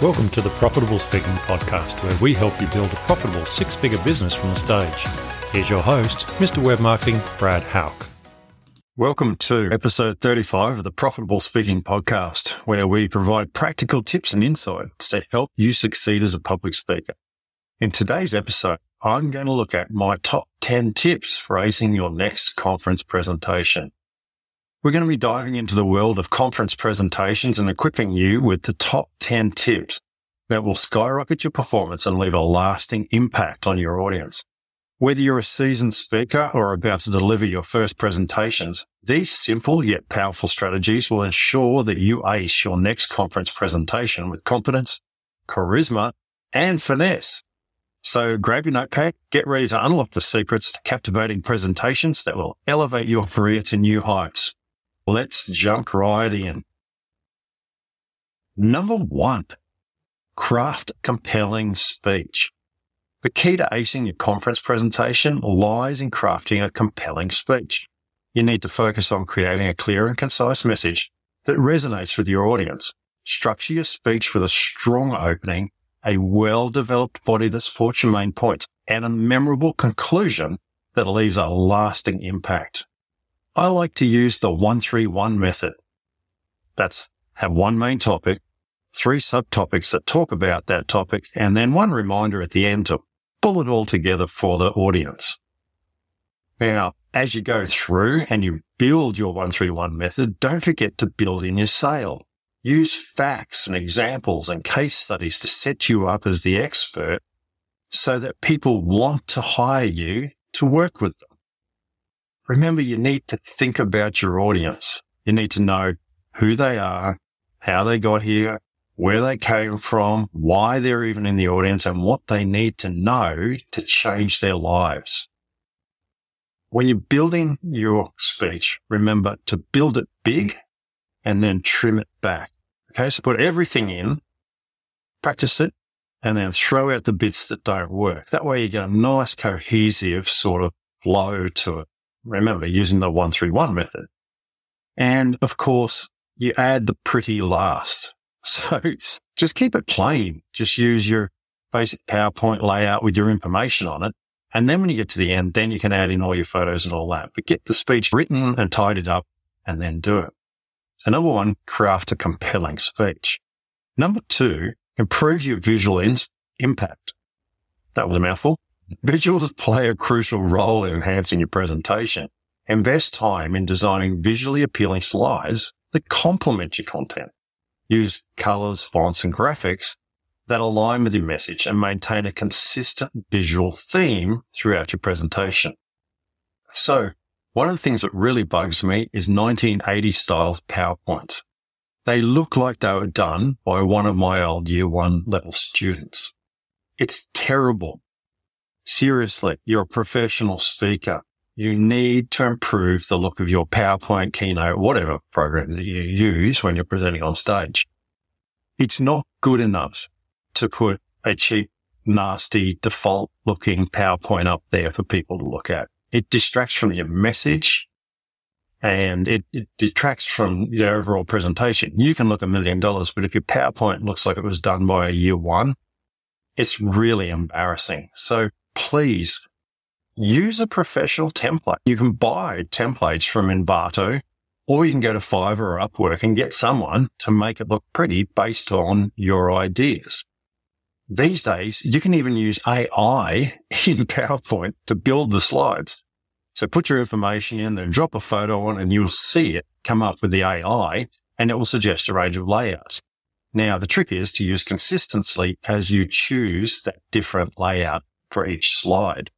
Welcome to the Profitable Speaking Podcast, where we help you build a profitable six figure business from the stage. Here's your host, Mr. Web Marketing, Brad Hauck. Welcome to episode 35 of the Profitable Speaking Podcast, where we provide practical tips and insights to help you succeed as a public speaker. In today's episode, I'm going to look at my top 10 tips for acing your next conference presentation. We're going to be diving into the world of conference presentations and equipping you with the top 10 tips that will skyrocket your performance and leave a lasting impact on your audience. Whether you're a seasoned speaker or about to deliver your first presentations, these simple yet powerful strategies will ensure that you ace your next conference presentation with confidence, charisma, and finesse. So grab your notepad, get ready to unlock the secrets to captivating presentations that will elevate your career to new heights. Let's jump right in. Number one, craft compelling speech. The key to acing your conference presentation lies in crafting a compelling speech. You need to focus on creating a clear and concise message that resonates with your audience. Structure your speech with a strong opening, a well-developed body that supports your main points, and a memorable conclusion that leaves a lasting impact. I like to use the 131 method. That's have one main topic, three subtopics that talk about that topic, and then one reminder at the end to pull it all together for the audience. Now, as you go through and you build your 131 method, don't forget to build in your sale. Use facts and examples and case studies to set you up as the expert so that people want to hire you to work with them remember you need to think about your audience. You need to know who they are, how they got here, where they came from, why they're even in the audience and what they need to know to change their lives. When you're building your speech, remember to build it big and then trim it back. Okay. So put everything in, practice it and then throw out the bits that don't work. That way you get a nice cohesive sort of flow to it remember using the 131 method. And of course, you add the pretty last. So just keep it plain. Just use your basic PowerPoint layout with your information on it. And then when you get to the end, then you can add in all your photos and all that, but get the speech written and tidied up and then do it. So number one, craft a compelling speech. Number two, improve your visual in- impact. That was a mouthful. Visuals play a crucial role in enhancing your presentation. Invest time in designing visually appealing slides that complement your content. Use colors, fonts, and graphics that align with your message and maintain a consistent visual theme throughout your presentation. So one of the things that really bugs me is 1980 styles PowerPoints. They look like they were done by one of my old year one level students. It's terrible. Seriously, you're a professional speaker. You need to improve the look of your PowerPoint, Keynote, whatever program that you use when you're presenting on stage. It's not good enough to put a cheap, nasty, default looking PowerPoint up there for people to look at. It distracts from your message and it, it detracts from the overall presentation. You can look a million dollars, but if your PowerPoint looks like it was done by a year one, it's really embarrassing. So please use a professional template. You can buy templates from Envato or you can go to Fiverr or Upwork and get someone to make it look pretty based on your ideas. These days, you can even use AI in PowerPoint to build the slides. So put your information in and drop a photo on and you'll see it come up with the AI and it will suggest a range of layouts. Now, the trick is to use consistency as you choose that different layout for each slide.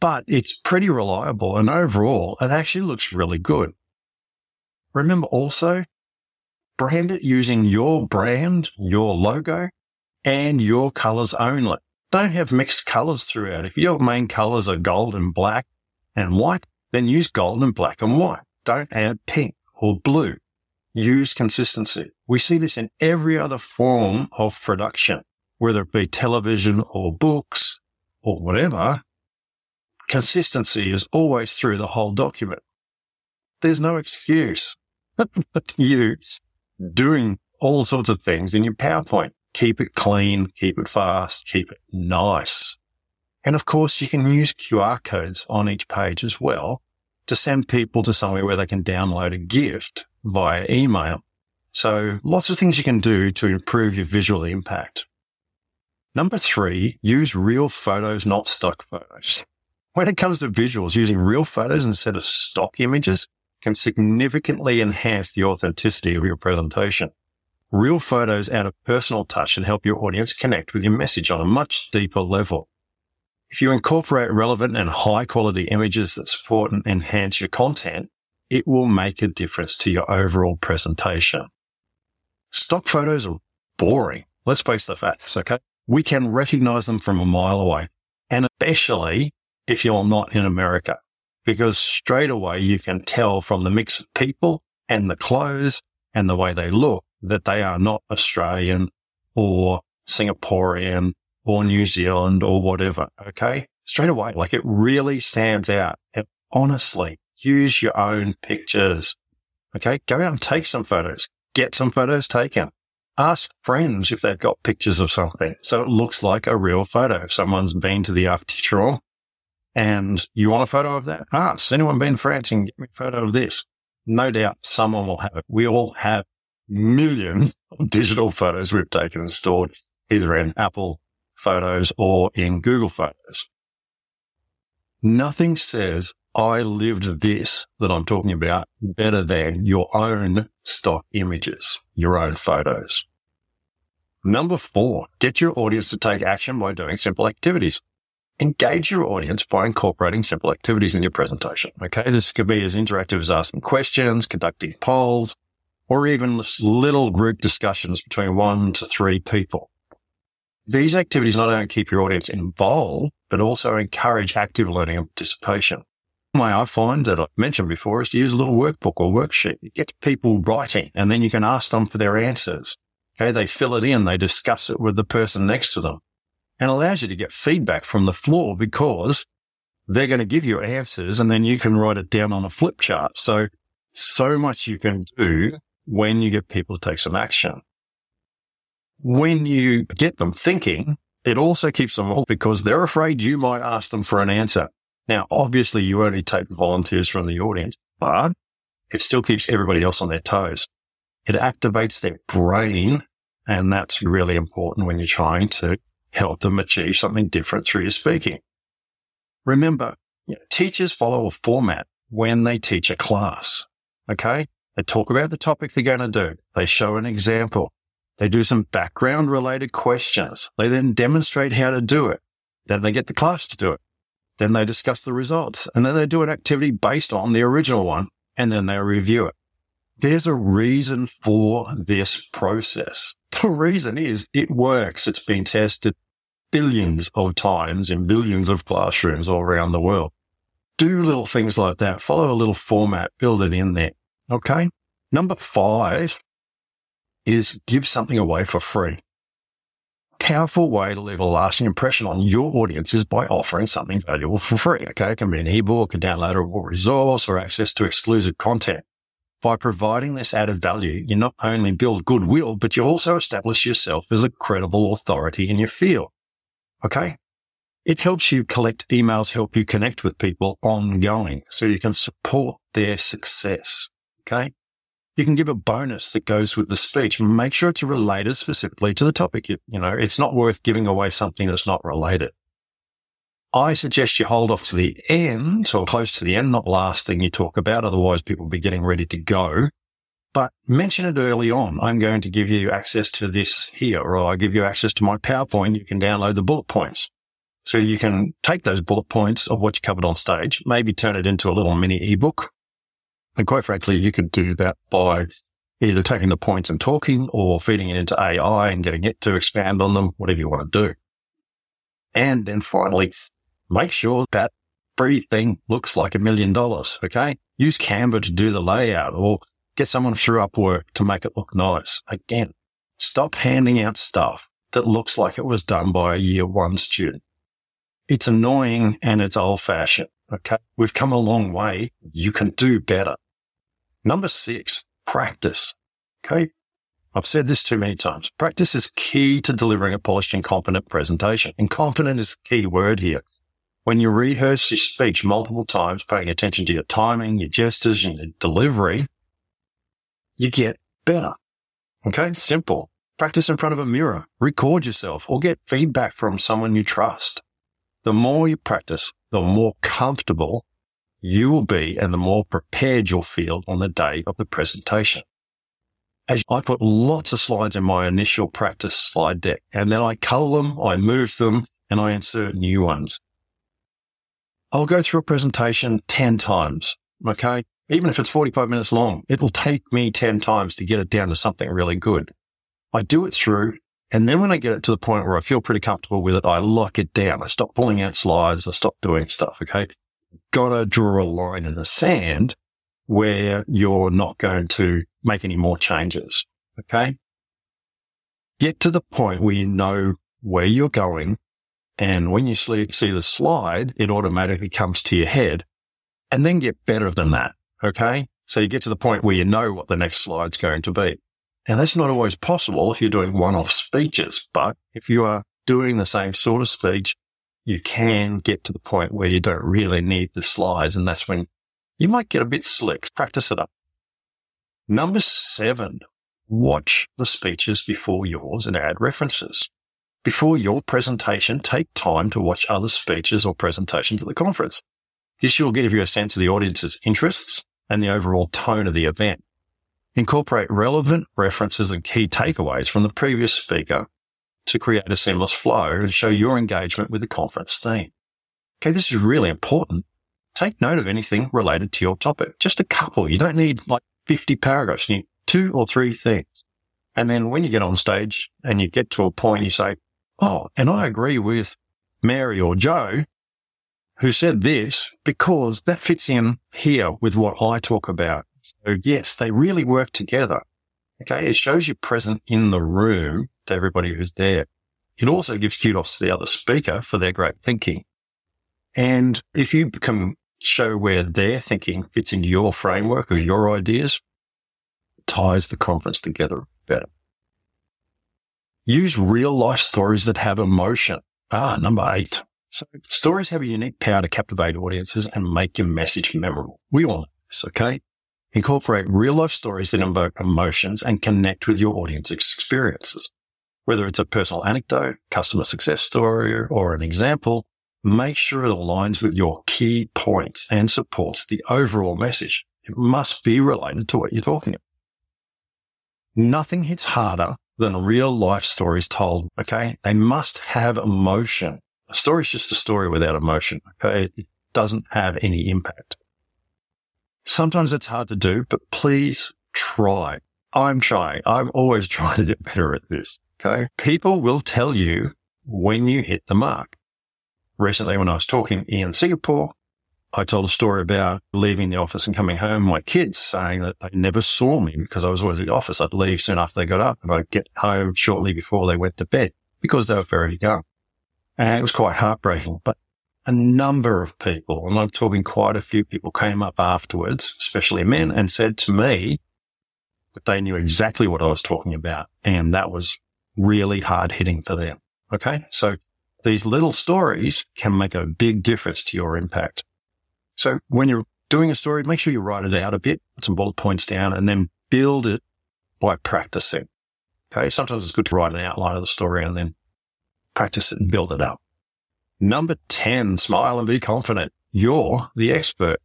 But it's pretty reliable and overall it actually looks really good. Remember also, brand it using your brand, your logo and your colors only. Don't have mixed colors throughout. If your main colors are gold and black and white, then use gold and black and white. Don't add pink or blue. Use consistency. We see this in every other form of production, whether it be television or books or whatever, consistency is always through the whole document. There's no excuse for you doing all sorts of things in your PowerPoint. Keep it clean, keep it fast, keep it nice. And of course, you can use QR codes on each page as well to send people to somewhere where they can download a gift via email. So lots of things you can do to improve your visual impact. Number three, use real photos, not stock photos. When it comes to visuals, using real photos instead of stock images can significantly enhance the authenticity of your presentation. Real photos add a personal touch and help your audience connect with your message on a much deeper level. If you incorporate relevant and high quality images that support and enhance your content, it will make a difference to your overall presentation. Stock photos are boring. Let's face the facts, okay? We can recognize them from a mile away. And especially if you're not in America, because straight away you can tell from the mix of people and the clothes and the way they look that they are not Australian or Singaporean or New Zealand or whatever. Okay. Straight away, like it really stands out. And honestly, use your own pictures. Okay. Go out and take some photos, get some photos taken. Ask friends if they've got pictures of something. So it looks like a real photo. If someone's been to the Arc de Triomphe and you want a photo of that? Has anyone been to France and get me a photo of this? No doubt someone will have it. We all have millions of digital photos we've taken and stored either in Apple photos or in Google photos. Nothing says I lived this that I'm talking about better than your own stock images, your own photos. Number four, get your audience to take action by doing simple activities. Engage your audience by incorporating simple activities in your presentation. Okay. This could be as interactive as asking questions, conducting polls, or even little group discussions between one to three people. These activities not only keep your audience involved, but also encourage active learning and participation. The way I find that I've mentioned before is to use a little workbook or worksheet. It gets people writing and then you can ask them for their answers. Okay. They fill it in. They discuss it with the person next to them and allows you to get feedback from the floor because they're going to give you answers and then you can write it down on a flip chart. So, so much you can do when you get people to take some action when you get them thinking, it also keeps them all because they're afraid you might ask them for an answer. Now, obviously you only take volunteers from the audience, but it still keeps everybody else on their toes. It activates their brain. And that's really important when you're trying to help them achieve something different through your speaking. Remember, you know, teachers follow a format when they teach a class. Okay. They talk about the topic they're going to do. They show an example. They do some background related questions. They then demonstrate how to do it. Then they get the class to do it. Then they discuss the results and then they do an activity based on the original one and then they review it. There's a reason for this process. The reason is it works. It's been tested billions of times in billions of classrooms all around the world. Do little things like that. Follow a little format, build it in there. Okay. Number five is give something away for free. Powerful way to leave a lasting impression on your audience is by offering something valuable for free. Okay. It can be an ebook, a downloadable resource or access to exclusive content. By providing this added value, you not only build goodwill, but you also establish yourself as a credible authority in your field. Okay. It helps you collect emails, help you connect with people ongoing so you can support their success. Okay. You can give a bonus that goes with the speech. Make sure it's related specifically to the topic. You, you know, it's not worth giving away something that's not related. I suggest you hold off to the end or close to the end, not last thing you talk about. Otherwise people will be getting ready to go. But mention it early on. I'm going to give you access to this here, or I give you access to my PowerPoint. You can download the bullet points. So you can take those bullet points of what you covered on stage, maybe turn it into a little mini ebook and quite frankly, you could do that by either taking the points and talking or feeding it into AI and getting it to expand on them, whatever you want to do. And then finally, make sure that free thing looks like a million dollars. Okay. Use Canva to do the layout or get someone through Upwork to make it look nice. Again, stop handing out stuff that looks like it was done by a year one student. It's annoying and it's old fashioned. Okay. We've come a long way. You can do better. Number six, practice. Okay. I've said this too many times. Practice is key to delivering a polished and competent presentation. And competent is key word here. When you rehearse your speech multiple times, paying attention to your timing, your gestures, and your delivery, you get better. Okay. Simple. Practice in front of a mirror, record yourself or get feedback from someone you trust. The more you practice, the more comfortable you will be and the more prepared you'll feel on the day of the presentation. As I put lots of slides in my initial practice slide deck and then I cull them, I move them and I insert new ones. I'll go through a presentation 10 times. Okay. Even if it's 45 minutes long, it will take me 10 times to get it down to something really good. I do it through. And then when I get it to the point where I feel pretty comfortable with it, I lock it down. I stop pulling out slides. I stop doing stuff. Okay. Got to draw a line in the sand where you're not going to make any more changes. Okay. Get to the point where you know where you're going. And when you see the slide, it automatically comes to your head and then get better than that. Okay. So you get to the point where you know what the next slide's going to be. Now that's not always possible if you're doing one-off speeches, but if you are doing the same sort of speech, you can get to the point where you don't really need the slides. And that's when you might get a bit slick. Practice it up. Number seven, watch the speeches before yours and add references. Before your presentation, take time to watch other speeches or presentations at the conference. This will give you a sense of the audience's interests and the overall tone of the event. Incorporate relevant references and key takeaways from the previous speaker to create a seamless flow and show your engagement with the conference theme. Okay, this is really important. Take note of anything related to your topic. Just a couple. You don't need like 50 paragraphs. You need two or three things. And then when you get on stage and you get to a point, you say, Oh, and I agree with Mary or Joe who said this because that fits in here with what I talk about. So yes, they really work together. Okay. It shows you're present in the room to everybody who's there. It also gives kudos to the other speaker for their great thinking. And if you can show where their thinking fits into your framework or your ideas, ties the conference together better. Use real life stories that have emotion. Ah, number eight. So stories have a unique power to captivate audiences and make your message memorable. We all know this, okay? Incorporate real life stories that invoke emotions and connect with your audience experiences. Whether it's a personal anecdote, customer success story, or an example, make sure it aligns with your key points and supports the overall message. It must be related to what you're talking about. Nothing hits harder than real life stories told. Okay. They must have emotion. A story is just a story without emotion. Okay. It doesn't have any impact. Sometimes it's hard to do, but please try. I'm trying. I'm always trying to get better at this. Okay. People will tell you when you hit the mark. Recently, when I was talking in Singapore, I told a story about leaving the office and coming home. My kids saying that they never saw me because I was always at the office. I'd leave soon after they got up and I'd get home shortly before they went to bed because they were very young. And it was quite heartbreaking, but a number of people, and I'm talking quite a few people came up afterwards, especially men, and said to me that they knew exactly what I was talking about. And that was really hard hitting for them. Okay. So these little stories can make a big difference to your impact. So when you're doing a story, make sure you write it out a bit, put some bullet points down and then build it by practicing. Okay. Sometimes it's good to write an outline of the story and then practice it and build it up. Number 10, smile and be confident. You're the expert.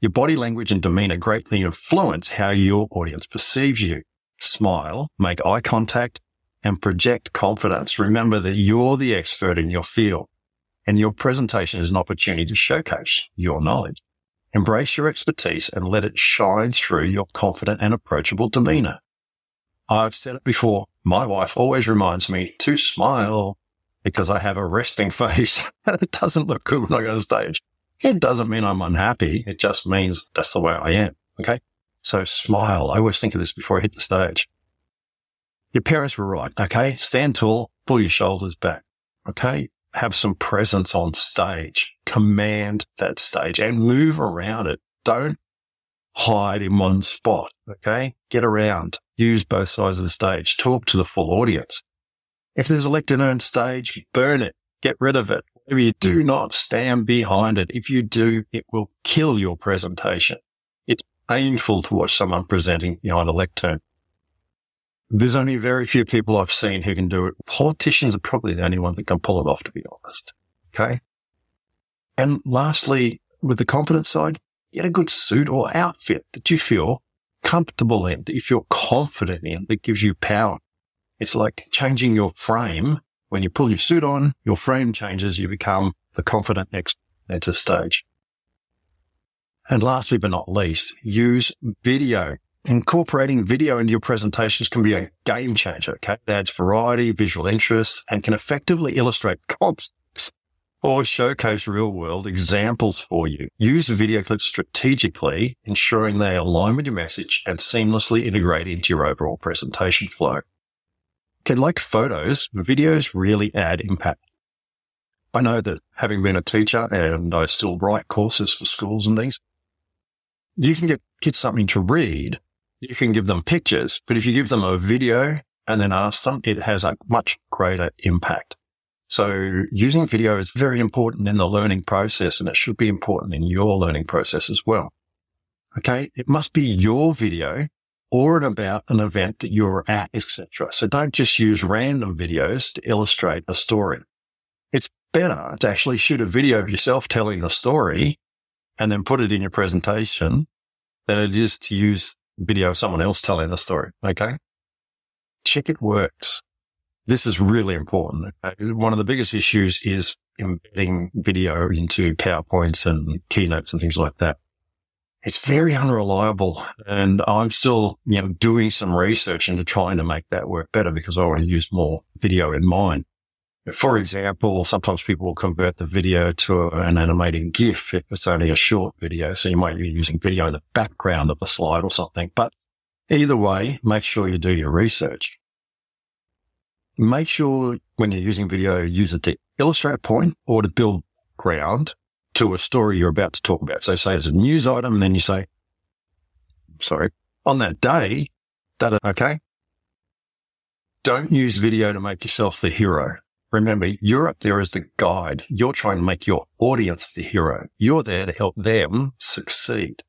Your body language and demeanor greatly influence how your audience perceives you. Smile, make eye contact and project confidence. Remember that you're the expert in your field and your presentation is an opportunity to showcase your knowledge. Embrace your expertise and let it shine through your confident and approachable demeanor. I've said it before. My wife always reminds me to smile because I have a resting face and it doesn't look good when I go on stage. It doesn't mean I'm unhappy. It just means that's the way I am. Okay. So smile. I always think of this before I hit the stage. Your parents were right. Okay. Stand tall, pull your shoulders back. Okay. Have some presence on stage, command that stage and move around it. Don't hide in one spot. Okay. Get around. Use both sides of the stage. Talk to the full audience. If there's a lectern on stage, burn it. Get rid of it. If you do hmm. not stand behind it, if you do, it will kill your presentation. It's painful to watch someone presenting behind a lectern. There's only very few people I've seen who can do it. Politicians are probably the only one that can pull it off, to be honest. Okay. And lastly, with the confidence side, get a good suit or outfit that you feel comfortable in, that you feel confident in, that gives you power. It's like changing your frame. When you pull your suit on, your frame changes. You become the confident next enter stage. And lastly, but not least, use video. Incorporating video into your presentations can be a game changer. Okay? It adds variety, visual interest, and can effectively illustrate concepts or showcase real world examples for you. Use video clips strategically, ensuring they align with your message and seamlessly integrate into your overall presentation flow. Okay, like photos, videos really add impact. I know that having been a teacher and I still write courses for schools and things, you can get kids something to read. You can give them pictures, but if you give them a video and then ask them, it has a much greater impact. So using video is very important in the learning process and it should be important in your learning process as well. Okay. It must be your video or about an event that you're at, etc. So don't just use random videos to illustrate a story. It's better to actually shoot a video of yourself telling the story and then put it in your presentation than it is to use video of someone else telling the story. Okay. Check it works. This is really important. Uh, one of the biggest issues is embedding video into PowerPoints and keynotes and things like that. It's very unreliable and I'm still, you know, doing some research into trying to make that work better because I want to use more video in mine. For example, sometimes people will convert the video to an animating GIF if it's only a short video. So you might be using video in the background of a slide or something. But either way, make sure you do your research. Make sure when you're using video, use it to illustrate a point or to build ground to a story you're about to talk about. So say it's a news item and then you say, sorry, on that day, that, okay. Don't use video to make yourself the hero. Remember, you're up there as the guide. You're trying to make your audience the hero. You're there to help them succeed.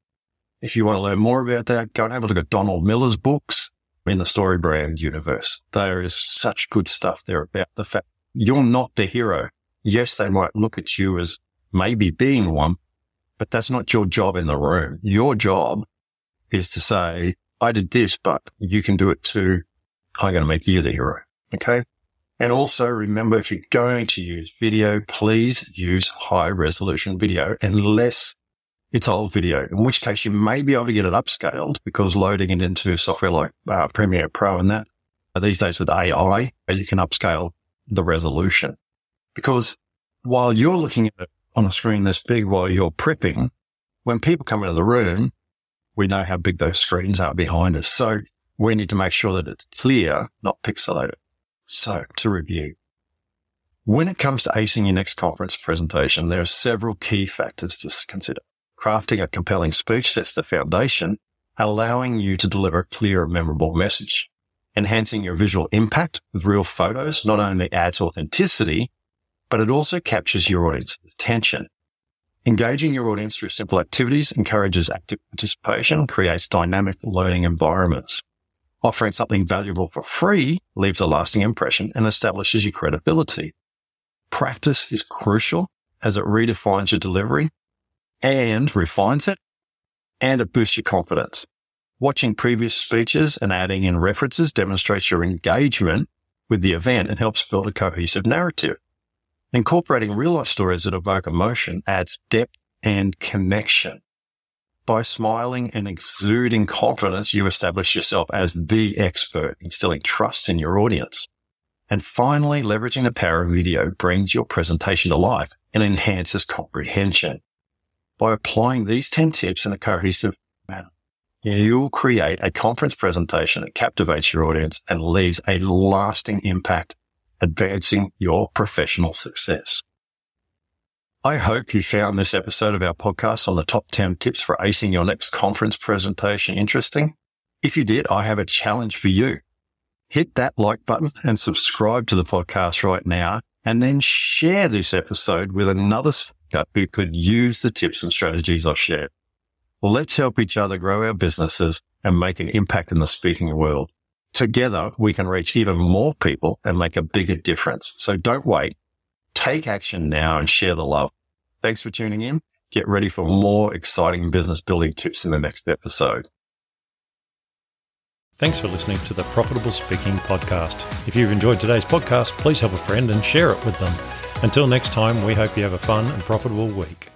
If you want to learn more about that, go and have a look at Donald Miller's books in the StoryBrand universe. There is such good stuff there about the fact you're not the hero. Yes, they might look at you as maybe being one, but that's not your job in the room. Your job is to say, I did this, but you can do it too. I'm going to make you the hero. Okay. And also remember, if you're going to use video, please use high resolution video unless it's old video, in which case you may be able to get it upscaled because loading it into software like uh, Premiere Pro and that these days with AI, you can upscale the resolution because while you're looking at it on a screen this big while you're prepping, when people come into the room, we know how big those screens are behind us. So we need to make sure that it's clear, not pixelated. So to review, when it comes to acing your next conference presentation, there are several key factors to consider. Crafting a compelling speech sets the foundation, allowing you to deliver a clear, memorable message. Enhancing your visual impact with real photos not only adds authenticity, but it also captures your audience's attention. Engaging your audience through simple activities encourages active participation, creates dynamic learning environments. Offering something valuable for free leaves a lasting impression and establishes your credibility. Practice is crucial as it redefines your delivery and refines it and it boosts your confidence. Watching previous speeches and adding in references demonstrates your engagement with the event and helps build a cohesive narrative. Incorporating real life stories that evoke emotion adds depth and connection. By smiling and exuding confidence, you establish yourself as the expert, instilling trust in your audience. And finally, leveraging the power of video brings your presentation to life and enhances comprehension. By applying these 10 tips in a cohesive manner, you'll create a conference presentation that captivates your audience and leaves a lasting impact, advancing your professional success. I hope you found this episode of our podcast on the top 10 tips for acing your next conference presentation interesting. If you did, I have a challenge for you. Hit that like button and subscribe to the podcast right now, and then share this episode with another speaker uh, who could use the tips and strategies I've shared. Let's help each other grow our businesses and make an impact in the speaking world. Together, we can reach even more people and make a bigger difference. So don't wait. Take action now and share the love. Thanks for tuning in. Get ready for more exciting business building tips in the next episode. Thanks for listening to the Profitable Speaking Podcast. If you've enjoyed today's podcast, please help a friend and share it with them. Until next time, we hope you have a fun and profitable week.